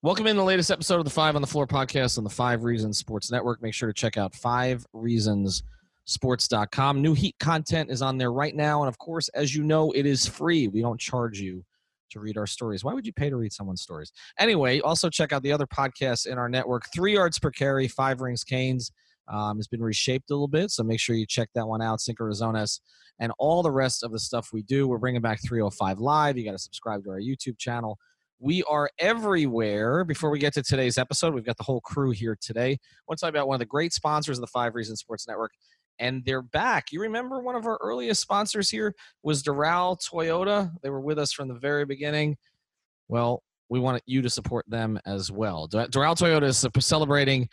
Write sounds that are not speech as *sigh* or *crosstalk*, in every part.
Welcome in the latest episode of the Five on the Floor podcast on the Five Reasons Sports Network. Make sure to check out Five Reasons sports.com. New Heat content is on there right now. And of course, as you know, it is free. We don't charge you to read our stories. Why would you pay to read someone's stories? Anyway, also check out the other podcasts in our network Three Yards Per Carry, Five Rings Canes. Um, has been reshaped a little bit, so make sure you check that one out. Cinco Razones and all the rest of the stuff we do. We're bringing back 305 Live. You got to subscribe to our YouTube channel. We are everywhere. Before we get to today's episode, we've got the whole crew here today. I want to talk about one of the great sponsors of the Five Reasons Sports Network, and they're back. You remember one of our earliest sponsors here was Doral Toyota. They were with us from the very beginning. Well, we want you to support them as well. Doral Toyota is celebrating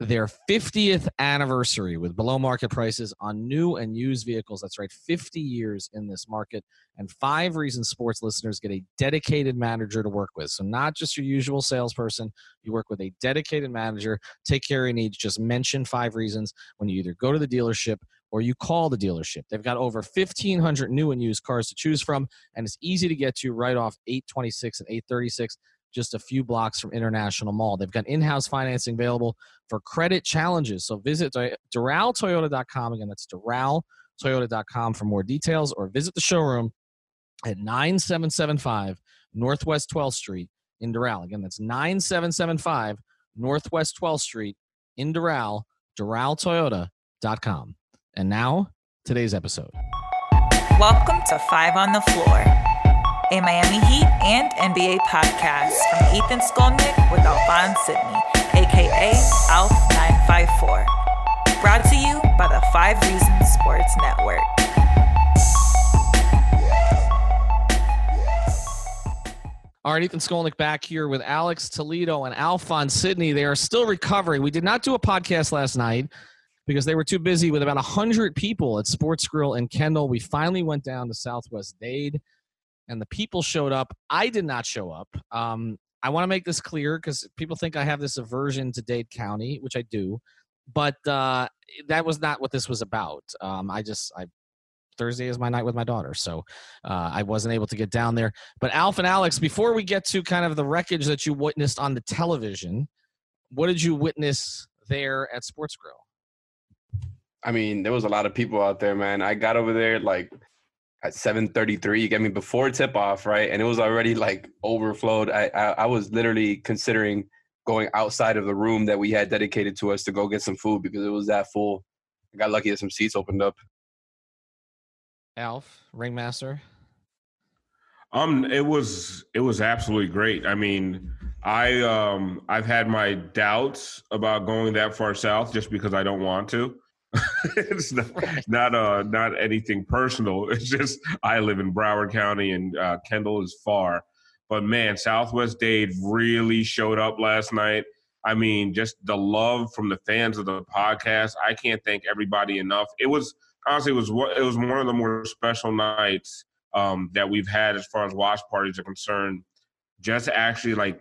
their 50th anniversary with below market prices on new and used vehicles. That's right, 50 years in this market. And five reasons sports listeners get a dedicated manager to work with. So, not just your usual salesperson, you work with a dedicated manager. Take care of your needs. Just mention five reasons when you either go to the dealership or you call the dealership. They've got over 1,500 new and used cars to choose from, and it's easy to get to right off 826 and 836 just a few blocks from International Mall. They've got in-house financing available for credit challenges. So visit DoralToyota.com. Again, that's DoralToyota.com for more details or visit the showroom at 9775 Northwest 12th Street in Doral. Again, that's 9775 Northwest 12th Street in Doral, DoralToyota.com. And now, today's episode. Welcome to Five on the Floor a Miami Heat and NBA podcast from Ethan Skolnick with Alphonse Sydney, aka Alf954. Brought to you by the Five Reasons Sports Network. All right, Ethan Skolnick back here with Alex Toledo and Alphonse Sydney. They are still recovering. We did not do a podcast last night because they were too busy with about 100 people at Sports Grill in Kendall. We finally went down to Southwest Dade and the people showed up. I did not show up. Um, I want to make this clear because people think I have this aversion to Dade County, which I do, but uh, that was not what this was about. Um, I just I Thursday is my night with my daughter, so uh, I wasn't able to get down there. But Alf and Alex, before we get to kind of the wreckage that you witnessed on the television, what did you witness there at Sports Grill? I mean, there was a lot of people out there, man. I got over there like at 7:33. You get me before tip off, right? And it was already like overflowed. I, I, I was literally considering going outside of the room that we had dedicated to us to go get some food because it was that full. I got lucky that some seats opened up. Alf, ringmaster. Um, it was it was absolutely great. I mean, I um I've had my doubts about going that far south just because I don't want to. *laughs* it's not not uh not anything personal. *laughs* It's just I live in Broward County and uh, Kendall is far. But man, Southwest Dade really showed up last night. I mean, just the love from the fans of the podcast. I can't thank everybody enough. It was honestly it was it was one of the more special nights um, that we've had as far as watch parties are concerned. Just actually like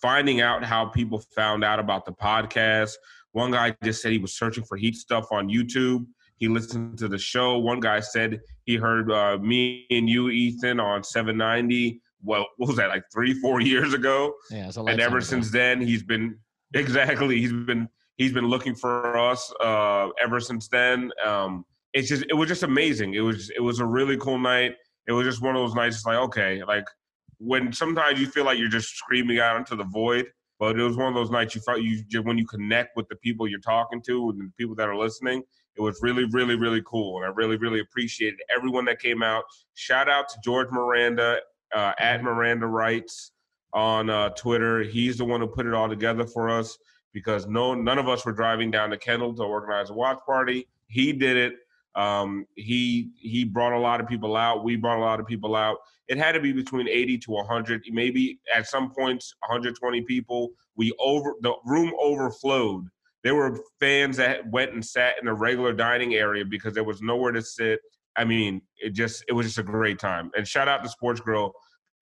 finding out how people found out about the podcast one guy just said he was searching for Heat stuff on YouTube. He listened to the show. One guy said he heard uh, me and you, Ethan, on 790. Well, what was that, like three, four years ago? Yeah, and ever since then, he's been *laughs* exactly he's been he's been looking for us uh, ever since then. Um, it's just it was just amazing. It was it was a really cool night. It was just one of those nights. It's like okay, like when sometimes you feel like you're just screaming out into the void but it was one of those nights you felt you just when you connect with the people you're talking to and the people that are listening. It was really, really, really cool, and I really, really appreciated everyone that came out. Shout out to George Miranda uh, at Miranda Writes on uh, Twitter. He's the one who put it all together for us because no none of us were driving down to Kendall to organize a watch party. He did it. Um, he he brought a lot of people out. We brought a lot of people out. It had to be between 80 to 100, maybe at some points 120 people. We over the room overflowed. There were fans that went and sat in the regular dining area because there was nowhere to sit. I mean, it just it was just a great time. And shout out to Sports Grill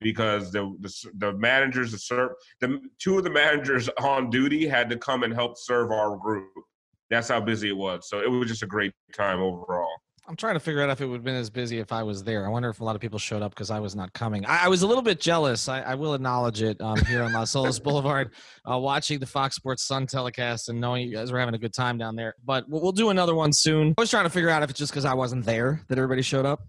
because the the, the managers, the serve, the two of the managers on duty had to come and help serve our group. That's how busy it was. So it was just a great time overall. I'm trying to figure out if it would have been as busy if I was there. I wonder if a lot of people showed up because I was not coming. I, I, was a little bit jealous. I, I will acknowledge it um, here on Las Olas *laughs* Boulevard, uh, watching the Fox Sports Sun telecast and knowing you guys were having a good time down there. But we'll, we'll do another one soon. I was trying to figure out if it's just because I wasn't there that everybody showed up.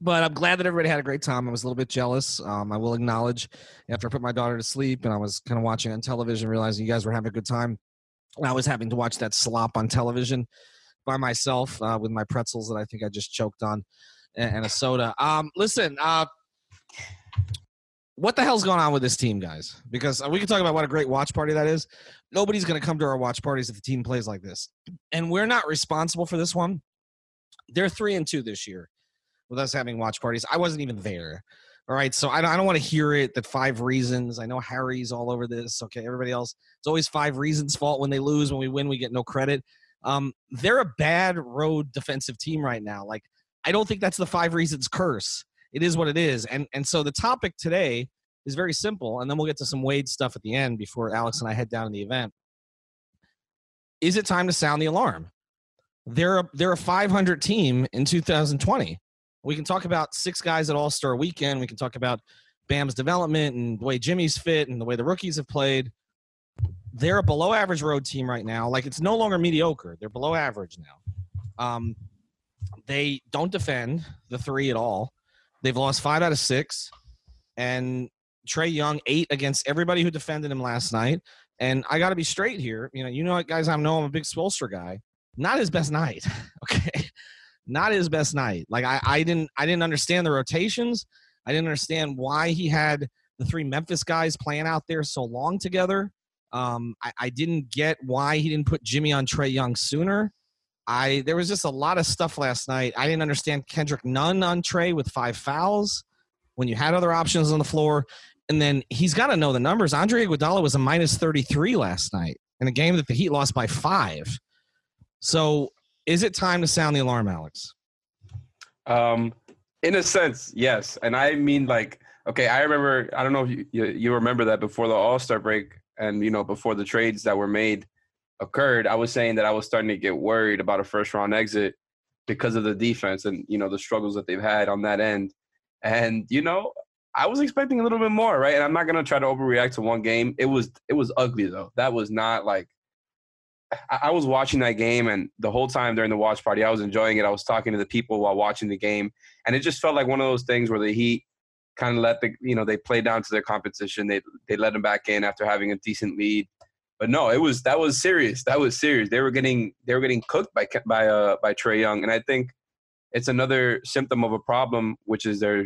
But I'm glad that everybody had a great time. I was a little bit jealous. Um, I will acknowledge after I put my daughter to sleep and I was kind of watching on television, realizing you guys were having a good time. I was having to watch that slop on television by myself uh, with my pretzels that I think I just choked on and, and a soda. Um, listen, uh, what the hell's going on with this team, guys? Because we can talk about what a great watch party that is. Nobody's going to come to our watch parties if the team plays like this, and we're not responsible for this one. They're three and two this year with us having watch parties. I wasn't even there. All right, so I don't, I don't want to hear it that five reasons. I know Harry's all over this. Okay, everybody else. It's always five reasons fault when they lose. When we win, we get no credit. Um, they're a bad road defensive team right now. Like, I don't think that's the five reasons curse. It is what it is. And and so the topic today is very simple, and then we'll get to some Wade stuff at the end before Alex and I head down to the event. Is it time to sound the alarm? They're a, they're a 500 team in 2020. We can talk about six guys at All Star Weekend. We can talk about Bam's development and the way Jimmy's fit and the way the rookies have played they're a below average road team right now. Like it's no longer mediocre. They're below average now. Um, they don't defend the three at all. They've lost five out of six, and Trae Young eight against everybody who defended him last night. And I got to be straight here. You know, you know, what, guys, I know I'm a big Spoelstra guy. Not his best night. *laughs* Okay, not his best night. Like I, I didn't, I didn't understand the rotations. I didn't understand why he had the three Memphis guys playing out there so long together. Um, I, I didn't get why he didn't put Jimmy on Trae Young sooner. I there was just a lot of stuff last night. I didn't understand Kendrick Nunn on Trae with five fouls when you had other options on the floor. And then he's got to know the numbers. Andre Iguodala was a minus 33 last night in a game that the Heat lost by five. So is it time to sound the alarm, Alex? Um, in a sense, yes. And I mean, like, okay, I remember, I don't know if you, you, you remember that before the All Star break, and you know before the trades that were made occurred, I was saying that I was starting to get worried about a first round exit because of the defense and you know the struggles that they've had on that end. And you know, I was expecting a little bit more, right? And I'm not gonna try to overreact to one game. It was it was ugly though. That was not like I, I was watching that game and the whole time during the watch party, I was enjoying it. I was talking to the people while watching the game, and it just felt like one of those things where the Heat kind of let the you know they play down to their competition. They they let them back in after having a decent lead. But no, it was that was serious. That was serious. They were getting they were getting cooked by by uh by Trae Young, and I think it's another symptom of a problem, which is their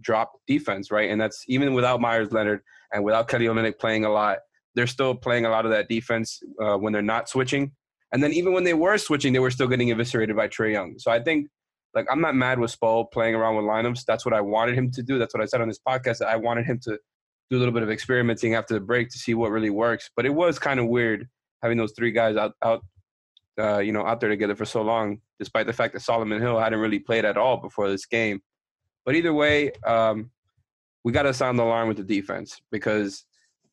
drop defense, right? And that's even without Meyers Leonard and without Kelly Olynyk playing a lot, they're still playing a lot of that defense uh, when they're not switching. And then even when they were switching, they were still getting eviscerated by Trae Young. So I think like I'm not mad with Spo playing around with lineups. That's what I wanted him to do. That's what I said on this podcast. I wanted him to do a little bit of experimenting after the break to see what really works. But it was kind of weird having those three guys out out uh, you know out there together for so long, despite the fact that Solomon Hill hadn't really played at all before this game. But either way, um, we got to sound the alarm with the defense because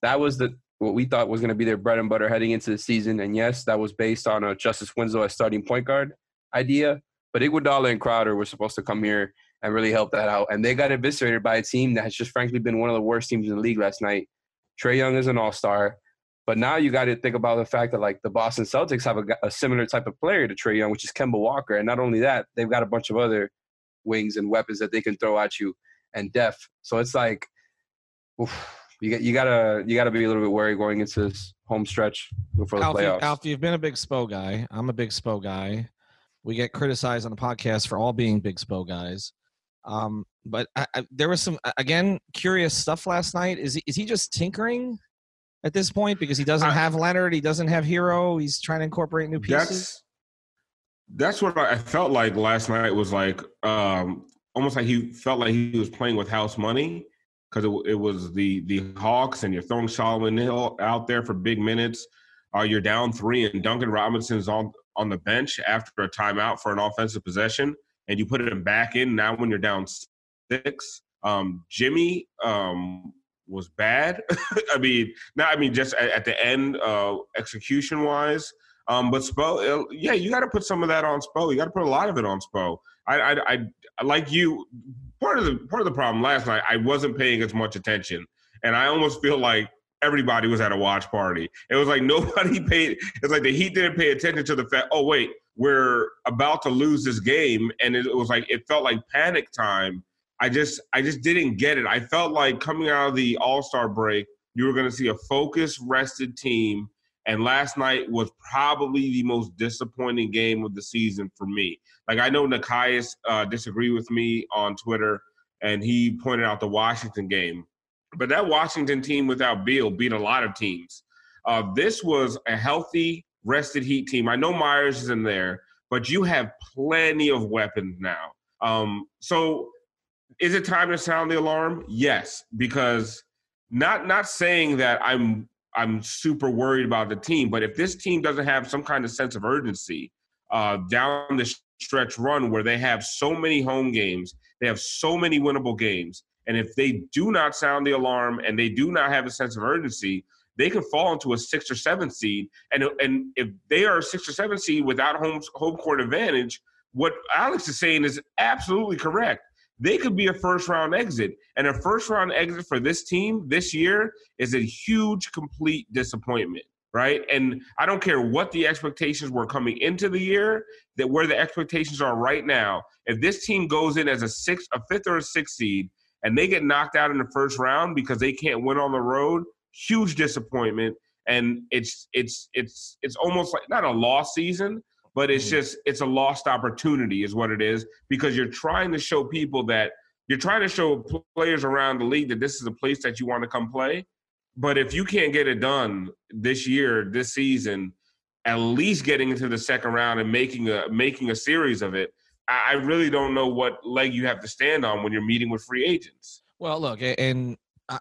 that was the what we thought was going to be their bread and butter heading into the season. And yes, that was based on a Justice Winslow as starting point guard idea. But Iguodala and Crowder were supposed to come here and really help that out, and they got eviscerated by a team that has just frankly been one of the worst teams in the league last night. Trae Young is an All Star, but now you got to think about the fact that like the Boston Celtics have a, a similar type of player to Trae Young, which is Kemba Walker, and not only that, they've got a bunch of other wings and weapons that they can throw at you and def. So it's like, oof, you got you gotta you gotta be a little bit worried going into this home stretch before the Alfie, playoffs. Alfie, you've been a big Spo guy. I'm a big Spo guy. We get criticized on the podcast for all being big Spo guys. Um, but I, I, there was some again curious stuff last night. Is he, is he just tinkering at this point because he doesn't I, have Leonard, he doesn't have Herro, he's trying to incorporate new pieces. that's what I felt like last night was like um, almost like he felt like he was playing with house money because it, it, was the the Hawks and you're throwing Solomon Hill out there for big minutes. Uh, you're down three and Duncan Robinson's on on the bench after a timeout for an offensive possession, and you put him back in now when you're down six. Um, Jimmy um, was bad. *laughs* I mean, not I mean just at, at the end, uh, execution wise. Um, but Spo, uh, yeah, you got to put some of that on Spo. You got to put a lot of it on Spo. I, I, I, like you. Part of the part of the problem last night, I wasn't paying as much attention, and I almost feel like everybody was at a watch party. It was like *laughs* nobody paid. It's like the Heat didn't pay attention to the fact. Oh wait, we're about to lose this game, and it, was like it felt like panic time. I just I just didn't get it. I felt like coming out of the All Star break, you were going to see a focused, rested team and last night was probably the most disappointing game of the season for me. Like I know Nikias uh, disagreed with me on Twitter, and he pointed out the Washington game. But that Washington team without Beal beat a lot of teams. Uh, this was a healthy, rested Heat team. I know Meyers is in there, but you have plenty of weapons now. Um, so is it time to sound the alarm? Yes, because not not saying that I'm I'm super worried about the team. But if this team doesn't have some kind of sense of urgency uh, down the stretch run where they have so many home games, they have so many winnable games, and if they do not sound the alarm and they do not have a sense of urgency, they can fall into a six or seven seed. And and if they are a six or seven seed without home home court advantage, what Alex is saying is absolutely correct they could be a first round exit. And a first round exit for this team this year is a huge, complete disappointment, right? And I don't care what the expectations were coming into the year, that where the expectations are right now. If this team goes in as a six, a fifth or a sixth seed, and they get knocked out in the first round because they can't win on the road, huge disappointment. And it's it's it's it's almost like not a lost season, but it's mm-hmm. just it's a lost opportunity is what it is because you're trying to show people that you're trying to show players around the league that this is a place that you want to come play but if you can't get it done this year this season at least getting into the second round and making a making a series of it i really don't know what leg you have to stand on when you're meeting with free agents well look and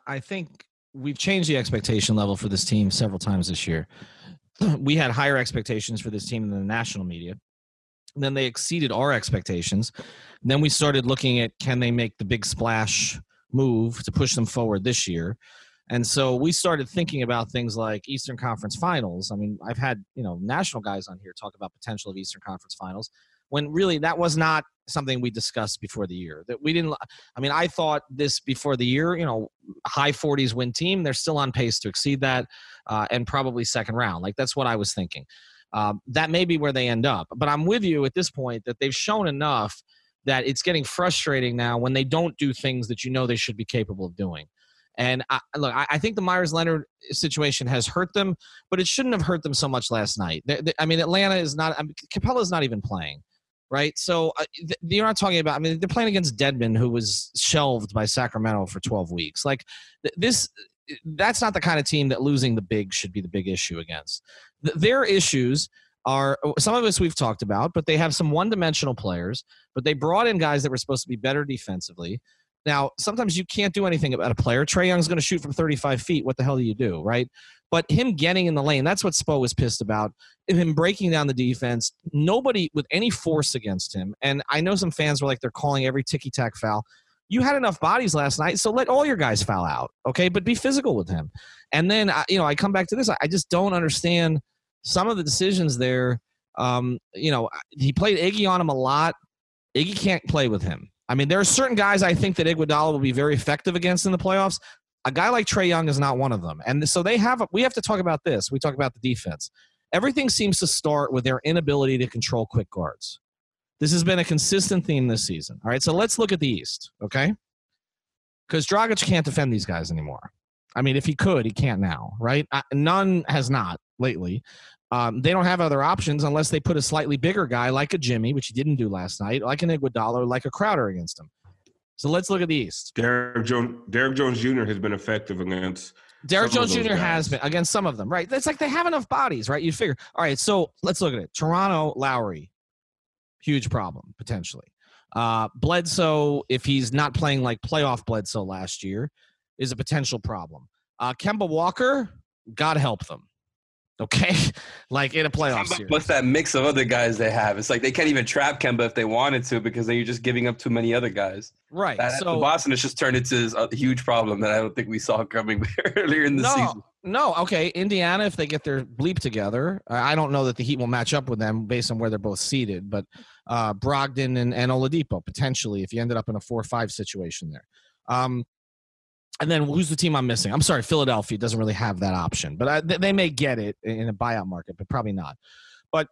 i think we've changed the expectation level for this team several times this year *clears throat* we had higher expectations for this team than the national media. Then they exceeded our expectations. Then we started looking at can they make the big splash move to push them forward this year. And so we started thinking about things like Eastern Conference Finals. I mean, I've had, you know, national guys on here talk about potential of Eastern Conference Finals when really that was not something we discussed before the year. That we didn't I mean, I thought this before the year, you know, high 40s win team, they're still on pace to exceed that uh, and probably second round. Like that's what I was thinking. Um, that may be where they end up. But I'm with you at this point that they've shown enough that it's getting frustrating now when they don't do things that you know they should be capable of doing. And I, look, I, think the Meyers Leonard situation has hurt them, but it shouldn't have hurt them so much last night. They, they, I mean, Atlanta is not. I mean, Capela is not even playing, right? So uh, th- you're not talking about. I mean, they're playing against Dedmon, who was shelved by Sacramento for 12 weeks. Like th- this, that's not the kind of team that losing the big should be the big issue against. Their issues are some of us we've talked about, but they have some one dimensional players, but they brought in guys that were supposed to be better defensively. Now, sometimes you can't do anything about a player. Trae Young's going to shoot from 35 feet. What the hell do you do, right? But him getting in the lane, that's what Spo was pissed about. Him breaking down the defense, nobody with any force against him. And I know some fans were like, they're calling every ticky tack foul you had enough bodies last night, so let all your guys foul out, okay? But be physical with him. And then, you know, I come back to this. I just don't understand some of the decisions there. Um, you know, he played Iggy on him a lot. Iggy can't play with him. I mean, there are certain guys I think that Iguodala will be very effective against in the playoffs. A guy like Trae Young is not one of them. And so they have. We have to talk about this. We talk about the defense. Everything seems to start with their inability to control quick guards. This has been a consistent theme this season. All right, so let's look at the East, okay? Because Dragic can't defend these guys anymore. I mean, if he could, he can't now, right? Uh, Nunn has not lately. Um, they don't have other options unless they put a slightly bigger guy like a Jimmy, which he didn't do last night, like an Iguodala, like a Crowder against him. So let's look at the East. Derrick Jones, Derrick Jones Jr. has been effective against. Derrick Jones Jr. Guys. has been against some of them, right? It's like they have enough bodies, right? You figure. All right, so let's look at it. Toronto, Lowry, huge problem potentially. Uh, Bledsoe, if he's not playing like playoff Bledsoe last year, is a potential problem. Uh, Kemba Walker, God help them. Okay, *laughs* like in a playoff Kemba series. plus that mix of other guys they have. It's like they can't even trap Kemba if they wanted to because then you're just giving up too many other guys. Right. That, so Boston has just turned into a huge problem that I don't think we saw coming *laughs* earlier in the no, season. no. Okay, Indiana, if they get their bleep together, I I don't know that the Heat will match up with them based on where they're both seated, but uh, Brogdon and, and Oladipo potentially if you ended up in a four-five situation there. Um, and then who's the team I'm missing? I'm sorry, Philadelphia doesn't really have that option, but I, they may get it in a buyout market, but probably not. But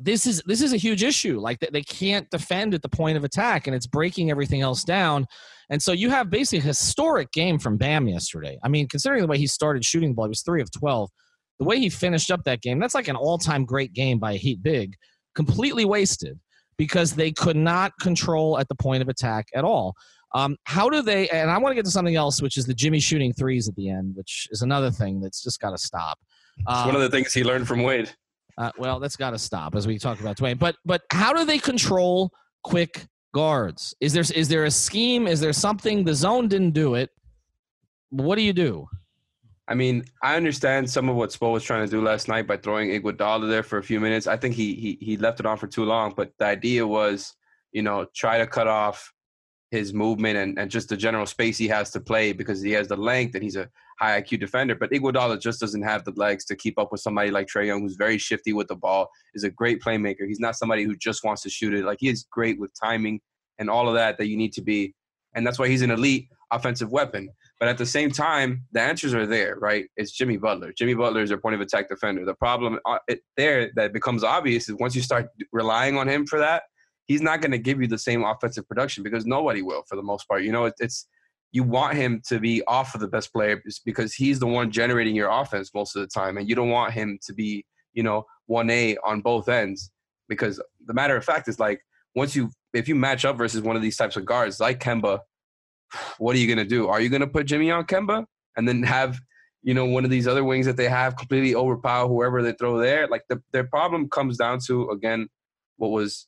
this is this is a huge issue. Like they, can't defend at the point of attack, and it's breaking everything else down. And so you have basically a historic game from Bam yesterday. I mean, considering the way he started shooting the ball, he was three of twelve. The way he finished up that game, that's like an all-time great game by a Heat big, completely wasted because they could not control at the point of attack at all. Um, how do they? And I want to get to something else, which is the Jimmy shooting threes at the end, which is another thing that's just got to stop. It's Um, one of the things he learned from Wade. uh, well, that's got to stop as we talk about Dwyane. But but how do they control quick guards? Is there is there a scheme? Is there something? The zone didn't do it. What do you do? I mean, I understand some of what Spo was trying to do last night by throwing Iguodala there for a few minutes. I think he he he left it on for too long, but the idea was, you know, try to cut off his movement and, and just the general space he has to play because he has the length and he's a high IQ defender. But Iguodala just doesn't have the legs to keep up with somebody like Trae Young, who's very shifty with the ball, is a great playmaker. He's not somebody who just wants to shoot it. Like he is great with timing and all of that that you need to be. And that's why he's an elite offensive weapon. But at the same time, the answers are there, right? It's Jimmy Butler. Jimmy Butler is their point of attack defender. The problem uh, there that becomes obvious is once you start relying on him for that, he's not going to give you the same offensive production because nobody will for the most part. You know, it, it's you want him to be off of the best player because he's the one generating your offense most of the time, and you don't want him to be, you know, one A on both ends because the matter of fact is like once you if you match up versus one of these types of guards like Kemba, what are you going to do? Are you going to put Jimmy on Kemba and then have you know one of these other wings that they have completely overpower whoever they throw there? Like the their problem comes down to again what was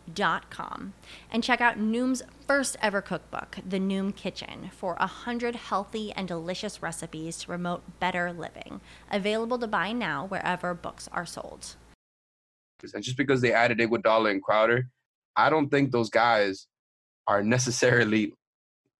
dot com and check out Noom's first ever cookbook, The Noom Kitchen, for a hundred healthy and delicious recipes to promote better living. Available to buy now wherever books are sold. And just because they added Iguodala and Crowder, I don't think those guys are necessarily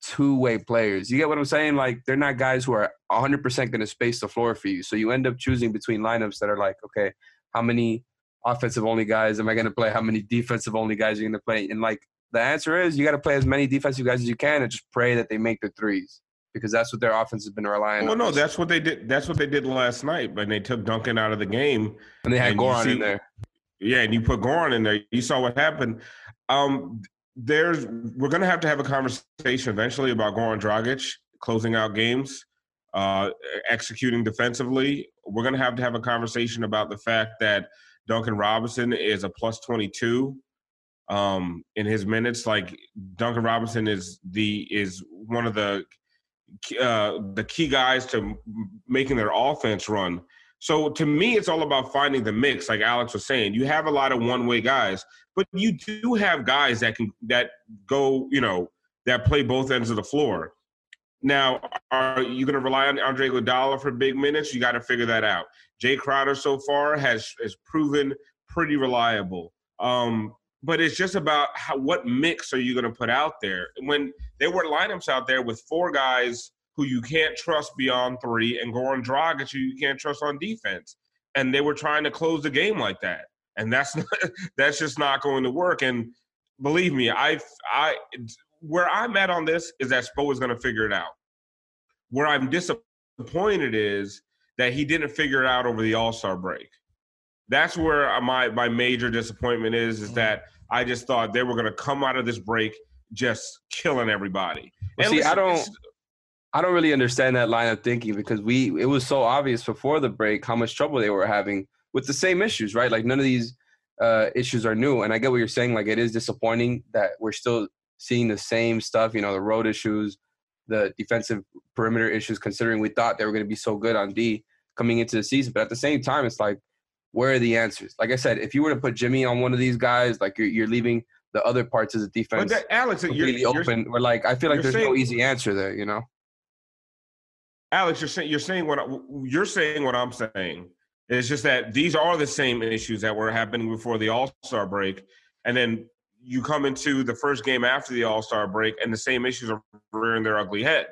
two-way players. You get what I'm saying? Like they're not guys who are 100% going to space the floor for you. So you end up choosing between lineups that are like, okay, how many offensive only guys am I going to play? How many defensive only guys are you going to play? And like the answer is you got to play as many defensive guys as you can and just pray that they make the threes because that's what their offense has been relying Well, on. Well, no, that's what they did. That's what they did last night. But they took Duncan out of the game. and they had and Goran in there. Yeah, and you put Goran in there. You saw what happened. Um, there's we're gonna have to have a conversation eventually about Goran Dragic closing out games, uh, executing defensively. We're gonna have to have a conversation about the fact that Duncan Robinson is a plus twenty two um, in his minutes. Like Duncan Robinson is the is one of the uh, the key guys to making their offense run. So to me, it's all about finding the mix. Like Alex was saying, you have a lot of one-way guys, but you do have guys that can that go, you know, that play both ends of the floor. Now, are you going to rely on Andre Iguodala for big minutes? You got to figure that out. Jae Crowder so far has has proven pretty reliable. Um, but it's just about how what mix are you going to put out there? When there were lineups out there with four guys who you can't trust beyond three, and Goran Dragic, who you can't trust on defense. And they were trying to close the game like that, and that's *laughs* not, that's just not going to work. And believe me, I I where I'm at on this is that Spo is going to figure it out. Where I'm disappointed is that he didn't figure it out over the All Star break. That's where my my major disappointment is. Is mm-hmm. that I just thought they were going to come out of this break just killing everybody. Well, see, listen, I don't. I don't really understand that line of thinking because we it was so obvious before the break how much trouble they were having with the same issues, right? Like none of these uh, issues are new, and I get what you're saying. Like it is disappointing that we're still seeing the same stuff. You know, the road issues, the defensive perimeter issues. Considering we thought they were going to be so good on D coming into the season, but at the same time, it's like, where are the answers? Like I said, if you were to put Jimmy on one of these guys, like you're you're leaving the other parts of the defense that, Alex, completely you're, open. You're, We're like, I feel like there's saying, no easy answer there. You know. Alex, you're saying you're saying what you're saying. What I'm saying it's just that these are the same issues that were happening before the All Star break, and then you come into the first game after the All Star break, and the same issues are rearing their ugly head.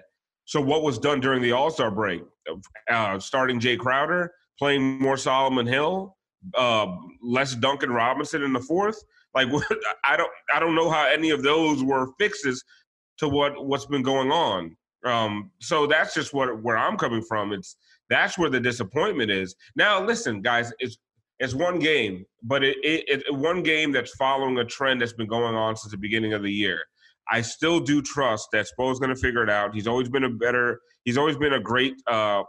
So, what was done during the All Star break? Uh, starting Jae Crowder, playing more Solomon Hill, uh, less Duncan Robinson in the fourth. Like, *laughs* I don't, I don't know how any of those were fixes to what what's been going on. Um, so that's just what where I'm coming from. It's that's where the disappointment is. Now, listen, guys, it's it's one game, but it, it, it one game that's following a trend that's been going on since the beginning of the year. I still do trust that Spo's going to figure it out. He's always been a better. He's always been a great uh,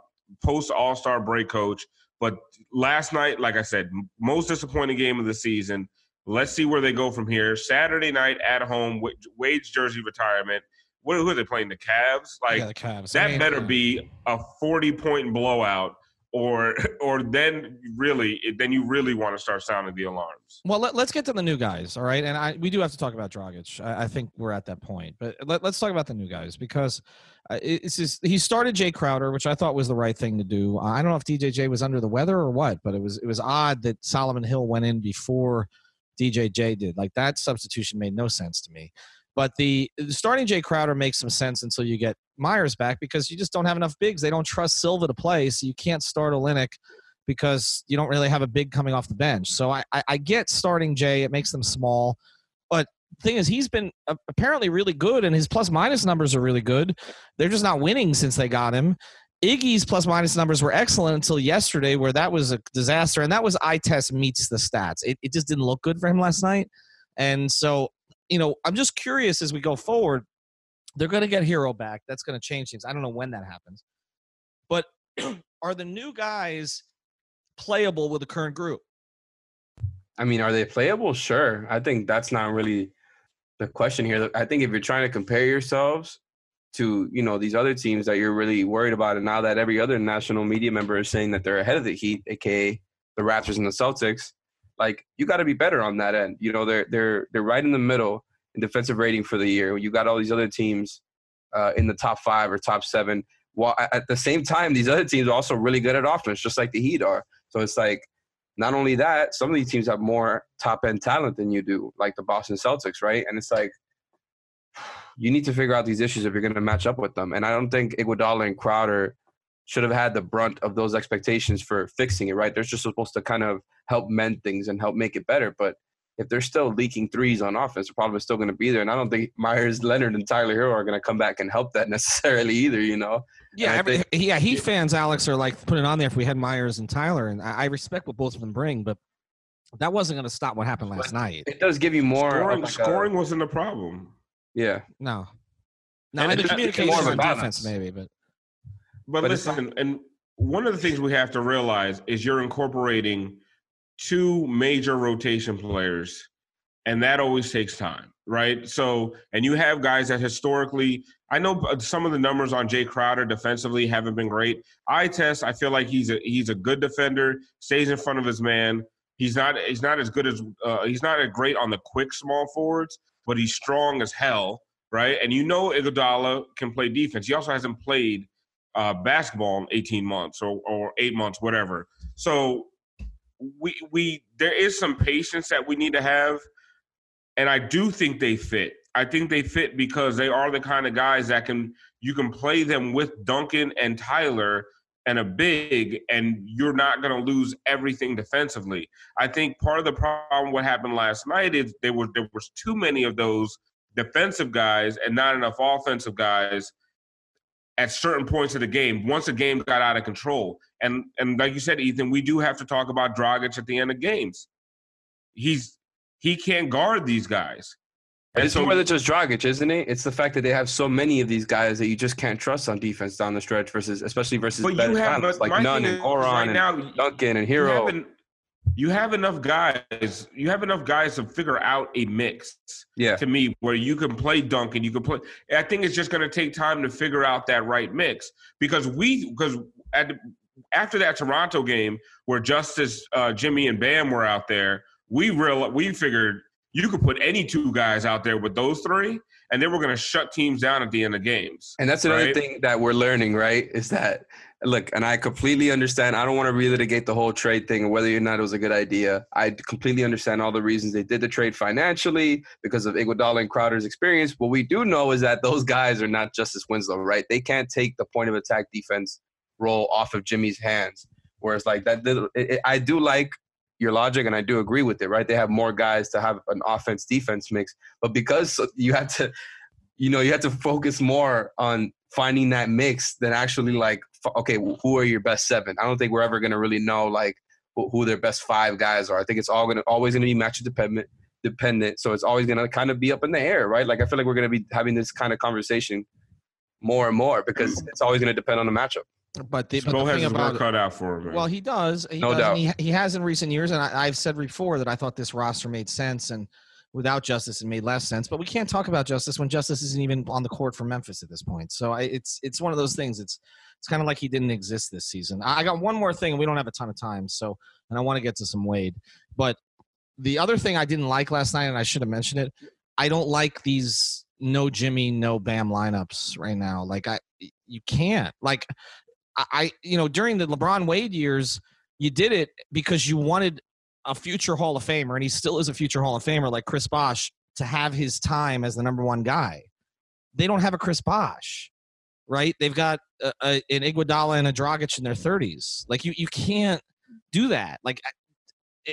post All Star break coach. But last night, like I said, most disappointing game of the season. Let's see where they go from here. Saturday night at home, Wade's jersey retirement what who are they playing? The Cavs? Like yeah, the Cavs. That I mean, better yeah. be a forty point blowout, or *laughs* or then really then you really want to start sounding the alarms. Well, let, us get to the new guys, all right? And I we do have to talk about Dragic. I, I think we're at that point, but let, us talk about the new guys because uh, it's just, he started Jae Crowder, which I thought was the right thing to do. I don't know if DJJ was under the weather or what, but it was it was odd that Solomon Hill went in before DJJ did. Like that substitution made no sense to me. But the starting Jae Crowder makes some sense until you get Meyers back because you just don't have enough bigs. They don't trust Silva to play, so you can't start Olynyk because you don't really have a big coming off the bench. So I, I, I get starting Jae. It makes them small. But the thing is, he's been apparently really good, and his plus minus numbers are really good. They're just not winning since they got him. Iggy's plus minus numbers were excellent until yesterday, where that was a disaster. And that was eye test meets the stats. It, it just didn't look good for him last night. And so you know, I'm just curious as we go forward. They're going to get Herro back. That's going to change things. I don't know when that happens. But *clears throat* are the new guys playable with the current group? I mean, are they playable? Sure. I think that's not really the question here. I think if you're trying to compare yourselves to, you know, these other teams that you're really worried about, and now that every other national media member is saying that they're ahead of the Heat, aka the Raptors and the Celtics, like you got to be better on that end. You know, they're they're they're right in the middle in defensive rating for the year. You got all these other teams uh, in the top five or top seven. While at the same time, these other teams are also really good at offense, just like the Heat are. So it's like not only that, some of these teams have more top end talent than you do, like the Boston Celtics, right? And it's like you need to figure out these issues if you're going to match up with them. And I don't think Iguodala and Crowder should have had the brunt of those expectations for fixing it, right? They're just supposed to kind of help mend things and help make it better. But if they're still leaking threes on offense, the problem is still going to be there. And I don't think Meyers, Leonard and Tyler Herro are going to come back and help that *laughs* necessarily either, you know? Yeah, every, think, yeah. Heat fans, Alex, are like putting on there if we had Meyers and Tyler, and I, I respect what both of them bring, but that wasn't going to stop what happened last night. It does give you more. Scoring, like scoring a, wasn't a problem. Yeah. No. No, and the communication on defense maybe, but but, but listen, and one of the things we have to realize is you're incorporating two major rotation players, and that always takes time, right? So, and you have guys that historically, I know some of the numbers on Jae Crowder defensively haven't been great. I test, I feel like he's a he's a good defender, stays in front of his man. He's not he's not as good as uh, he's not a great on the quick small forwards, but he's strong as hell, right? And you know Iguodala can play defense. He also hasn't played uh, basketball in 18 months or, or eight months, whatever. So we we there is some patience that we need to have, and I do think they fit. I think they fit because they are the kind of guys that can you can play them with Duncan and Tyler and a big, and you're not going to lose everything defensively. I think part of the problem what happened last night is there was there was too many of those defensive guys and not enough offensive guys at certain points of the game once the game got out of control. And and like you said, Ethan, we do have to talk about Dragic at the end of games. He's he can't guard these guys. And it's so, more than just Dragic, isn't it? It's the fact that they have so many of these guys that you just can't trust on defense down the stretch versus, especially versus but you have, but like Nunn and Goran right and now, Duncan and Herro. You have, you have enough guys. You have enough guys to figure out a mix. Yeah. To me, where you can play Duncan, you can play. I think it's just going to take time to figure out that right mix because we because at after that Toronto game where Justice, uh, Jimmy, and Bam were out there, we real we figured you could put any two guys out there with those three, and they were going to shut teams down at the end of games. And that's another right? thing that we're learning, right? Is that look, and I completely understand. I don't want to relitigate the whole trade thing and whether or not it was a good idea. I completely understand all the reasons they did the trade financially because of Iguodala and Crowder's experience. What we do know is that those guys are not Justice Winslow, right? They can't take the point of attack defense role off of Jimmy's hands. Whereas, like that, it, it, I do like your logic, and I do agree with it. Right? They have more guys to have an offense defense mix, but because you have to, you know, you have to focus more on finding that mix than actually like, okay, who are your best seven? I don't think we're ever gonna really know like who their best five guys are. I think it's all gonna always gonna be matchup dependent. Dependent, so it's always gonna kind of be up in the air, right? Like I feel like we're gonna be having this kind of conversation more and more because mm. it's always gonna depend on the matchup. But the, but the has his work cut out for him. Well, he does. He no does, doubt. He, he, has in recent years, and I, have said before that I thought this roster made sense, and without Justice, it made less sense. But we can't talk about Justice when Justice isn't even on the court for Memphis at this point. So I, it's it's one of those things. It's it's kind of like he didn't exist this season. I got one more thing, and we don't have a ton of time, so and I want to get to some Wade. But the other thing I didn't like last night, and I should have mentioned it, I don't like these no Jimmy, no Bam lineups right now. Like I, you can't like I, you know, during the LeBron Wade years, you did it because you wanted a future Hall of Famer, and he still is a future Hall of Famer like Chris Bosh to have his time as the number one guy. They don't have a Chris Bosh, right? They've got a, a, an Iguodala and a Dragic in their 30s. Like you, you can't do that. Like,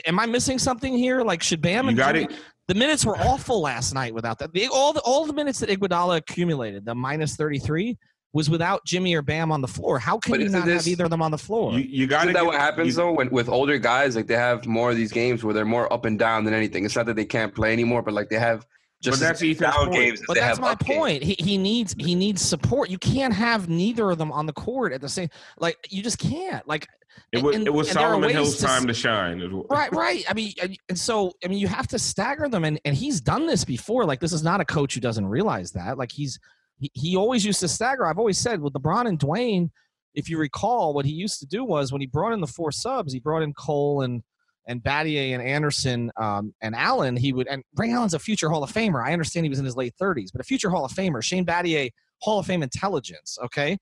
am I missing something here? Like, should Bam? Got it. The minutes were awful last night without that. The, all the all the minutes that Iguodala accumulated, the minus 33 was without Jimmy or Bam on the floor. How can but you not this, have either of them on the floor? You, you got that what happens you, though when, with older guys? Like they have more of these games where they're more up and down than anything. It's not that they can't play anymore, but like they have just but that's Ethan's down point. games. But that's my point. He, he needs he needs support. You can't have neither of them on the court at the same. Like you just can't. Like it was, and, it was Solomon Hill's to, time to shine. Right, *laughs* right. I mean, and so I mean, you have to stagger them, and and he's done this before. Like this is not a coach who doesn't realize that. Like he's he, he always used to stagger. I've always said with LeBron and Dwyane, if you recall, what he used to do was when he brought in the four subs, he brought in Cole and and Battier and Andersen um, and Allen. He would and Ray Allen's a future Hall of Famer. I understand he was in his late 30s, but a future Hall of Famer. Shane Battier, Hall of Fame intelligence. Okay,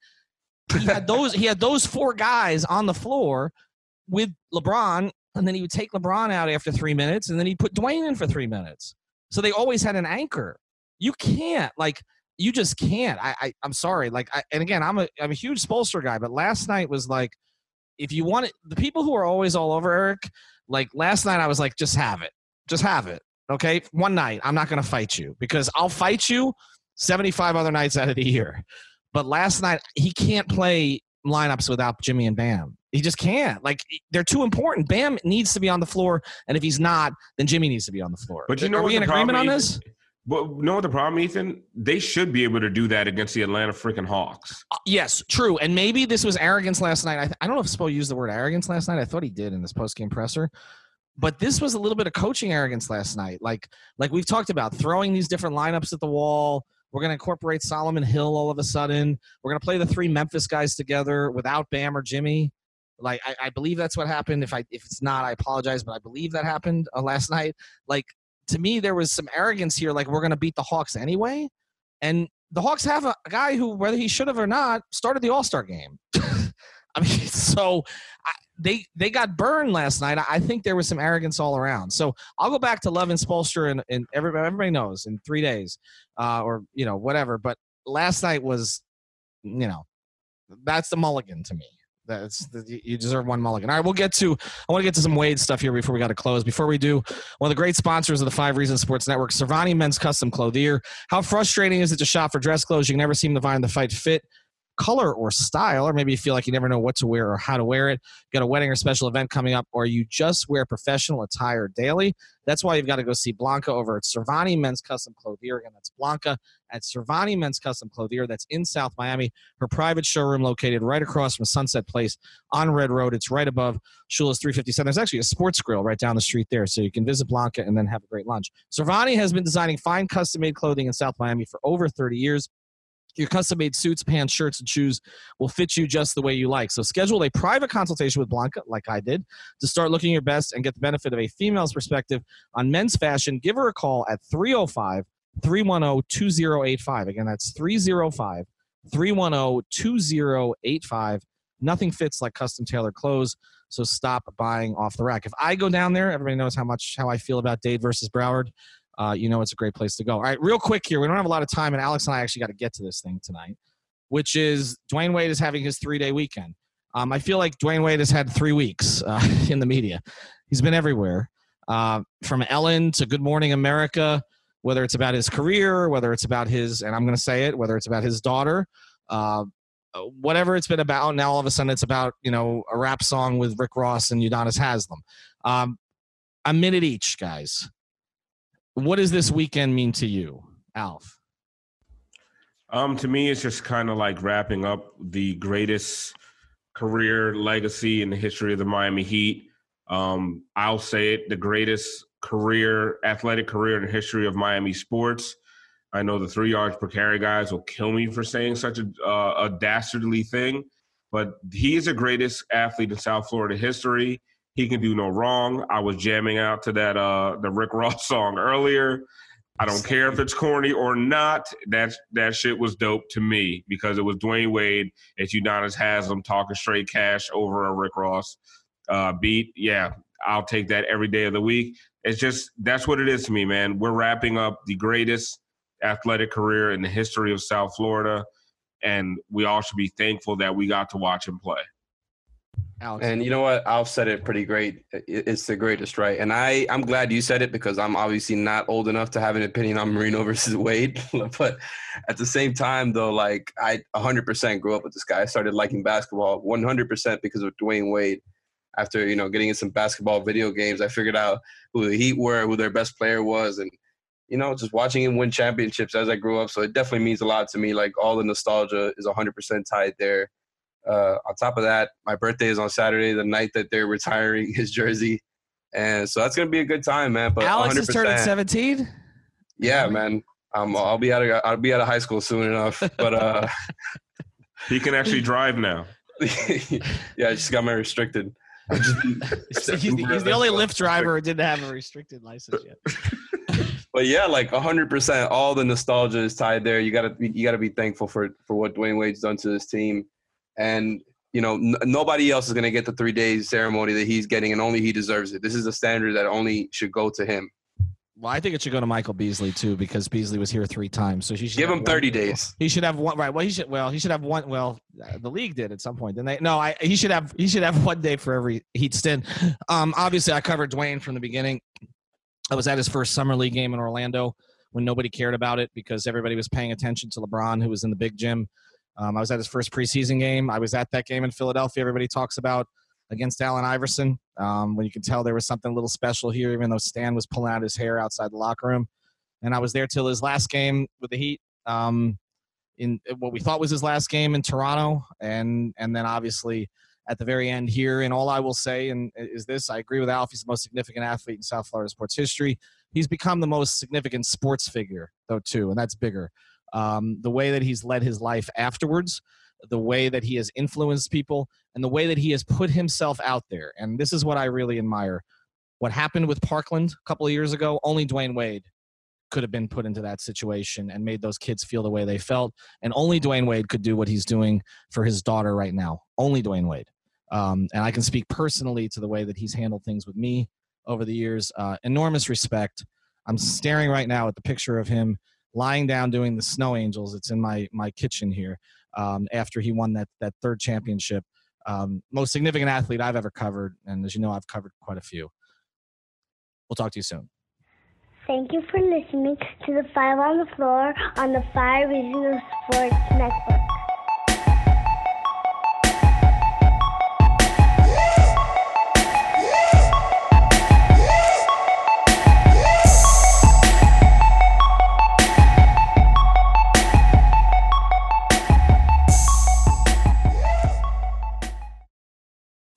he had *laughs* those. he had those four guys on the floor with LeBron, and then he would take LeBron out after three minutes, and then he put Dwyane in for three minutes. So they always had an anchor. You can't like you just can't. I, I am sorry. Like, I, and again, I'm a I'm a huge Spoelstra guy, but last night was like, if you want it, the people who are always all over Erik, like last night, I was like, just have it, just have it. Okay, one night, I'm not gonna fight you because I'll fight you 75 other nights out of the year. But last night, he can't play lineups without Jimmy and Bam. He just can't. Like they're too important. Bam needs to be on the floor, and if he's not, then Jimmy needs to be on the floor. But you know, are we in agreement on this? But know what the problem, Ethan? They should be able to do that against the Atlanta freaking Hawks. Uh, yes, true. And maybe this was arrogance last night. I, th- I don't know if Spo used the word arrogance last night. I thought he did in this post game presser. But this was a little bit of coaching arrogance last night. Like like we've talked about, throwing these different lineups at the wall. We're going to incorporate Solomon Hill all of a sudden. We're going to play the three Memphis guys together without Bam or Jimmy. Like I, I, believe that's what happened. If I if it's not, I apologize, but I believe that happened uh, last night. Like to me, there was some arrogance here, like we're going to beat the Hawks anyway. And the Hawks have a, guy who, whether he should have or not, started the All Star game. *laughs* I mean, *laughs* so I, they they got burned last night. I think there was some arrogance all around. So I'll go back to Love and Spoelstra and, and everybody everybody knows in three days, uh, or you know whatever. But last night was, you know, that's the mulligan to me. That's you deserve one mulligan. All right, we'll get to. I want to get to some Wade stuff here before we got to close. Before we do, one of the great sponsors of the Five Reasons Sports Network, Servani Men's Custom Clothier. How frustrating is it to shop for dress clothes? You never seem to find the fight fit color or style, or maybe you feel like you never know what to wear or how to wear it. got a wedding or special event coming up, or you just wear professional attire daily. That's why you've got to go see Blanca over at Servani Men's Custom Clothier. Again, that's Blanca at Servani Men's Custom Clothier. That's in South Miami. Her private showroom located right across from Sunset Place on Red Road. It's right above Shula's 357. There's actually a sports grill right down the street there, so you can visit Blanca and then have a great lunch. Servani has been designing fine custom-made clothing in South Miami for over 30 years. Your custom made suits, pants, shirts, and shoes will fit you just the way you like. So schedule a private consultation with Blanca, like I did, to start looking your best and get the benefit of a female's perspective on men's fashion. Give her a call at 305 310 2085. Again, that's 305 310 2085. Nothing fits like custom tailored clothes. So stop buying off the rack. If I go down there, everybody knows how much how I feel about Dade versus Broward uh, you know it's a great place to go. All right, real quick here. We don't have a lot of time, and Alex and I actually got to get to this thing tonight, which is Dwyane Wade is having his three day weekend. Um, I feel like Dwyane Wade has had three weeks *laughs* uh, in the media. He's been everywhere, uh, from Ellen to Good Morning America, whether it's about his career, whether it's about his, and I'm going to say it, whether it's about his daughter, uh, whatever it's been about. Now all of a sudden it's about you know a rap song with Rick Ross and Udonis Haslem. Um, a minute each, guys. What does this weekend mean to you, Alf? Um, to me, it's just kind of like wrapping up the greatest career legacy in the history of the Miami Heat. Um, I'll say it, the greatest career, athletic career in the history of Miami sports. I know the three yards per carry guys will kill me for saying such a, uh, a dastardly thing, but he is the greatest athlete in South Florida history. He can do no wrong. I was jamming out to that uh the Rick Ross *laughs* song earlier. I don't care if it's corny or not. That that shit was dope to me because it was Dwyane Wade. It's Udonis Haslem talking straight cash over a Rick Ross uh, beat. Yeah, I'll take that every day of the week. It's just that's what it is to me, man. We're wrapping up the greatest athletic career in the history of South Florida, and we all should be thankful that we got to watch him play. Alex. And you know what? Alf said it pretty great. It's the greatest, right? And I, I'm glad you said it because I'm obviously not old enough to have an opinion on Marino *laughs* versus Wade. *laughs* but at the same time, though, like I 100% grew up with this guy. I started liking basketball 100% because of Dwyane Wade. After you know getting in some basketball video games, I figured out who the Heat were, who their best player was, and you know just watching him win championships as I grew up. So it definitely means a lot to me. Like all the nostalgia is 100% tied there uh, on top of that, my birthday is on Saturday, the night that they're retiring his jersey, and so that's gonna be a good time, man. But Alex 100%, is turning seventeen. Yeah, man. Um, I'll be out of I'll be out of high school soon enough, but uh, *laughs* he can actually drive now. *laughs* yeah, I just got my restricted. *laughs* he's, he's the only Lyft driver who didn't have a restricted license yet. but yeah, like hundred percent, all the nostalgia is tied there. You gotta you gotta be thankful for for what Dwyane Wade's done to this team and you know n- nobody else is going to get the three days ceremony that he's getting, and only he deserves it. This is a standard that only should go to him. Well, I think it should go to Michael Beasley too because Beasley was here three times, so he should give him thirty one, days. He should have one. Right. Well, he should. Well, he should have one. Well, uh, the league did at some point, didn't they? No, I. He should have. He should have *laughs* one day for every Heat stint. Um, obviously, I covered Dwyane from the beginning. I was at his first summer league game in Orlando when nobody cared about it because everybody was paying attention to LeBron, who was in the big gym. Um, I was at his first preseason game. I was at that game in Philadelphia. Everybody talks about against Allen Iverson. Um, when you can tell there was something a little special here, even though Stan was pulling out his hair outside the locker room. And I was there till his last game with the Heat. Um, in what we thought was his last game in Toronto, and and then obviously at the very end here. And all I will say and is this: I agree with Alf. He's the most significant athlete in South Florida sports history. He's become the most significant sports figure, though, too, and that's bigger um, the way that he's led his life afterwards, the way that he has influenced people, and the way that he has put himself out there. And this is what I really admire. What happened with Parkland a couple of years ago, only Dwyane Wade could have been put into that situation and made those kids feel the way they felt. And only Dwyane Wade could do what he's doing for his daughter right now. Only Dwyane Wade. Um, and I can speak personally to the way that he's handled things with me over the years. Uh, enormous respect. I'm staring right now at the picture of him lying down doing the snow angels. It's in my my kitchen here um, after he won that that third championship. Um, most significant athlete I've ever covered, and as you know, I've covered quite a few. We'll talk to you soon. Thank you for listening to the Five on the Floor on the Five Regional Sports Network.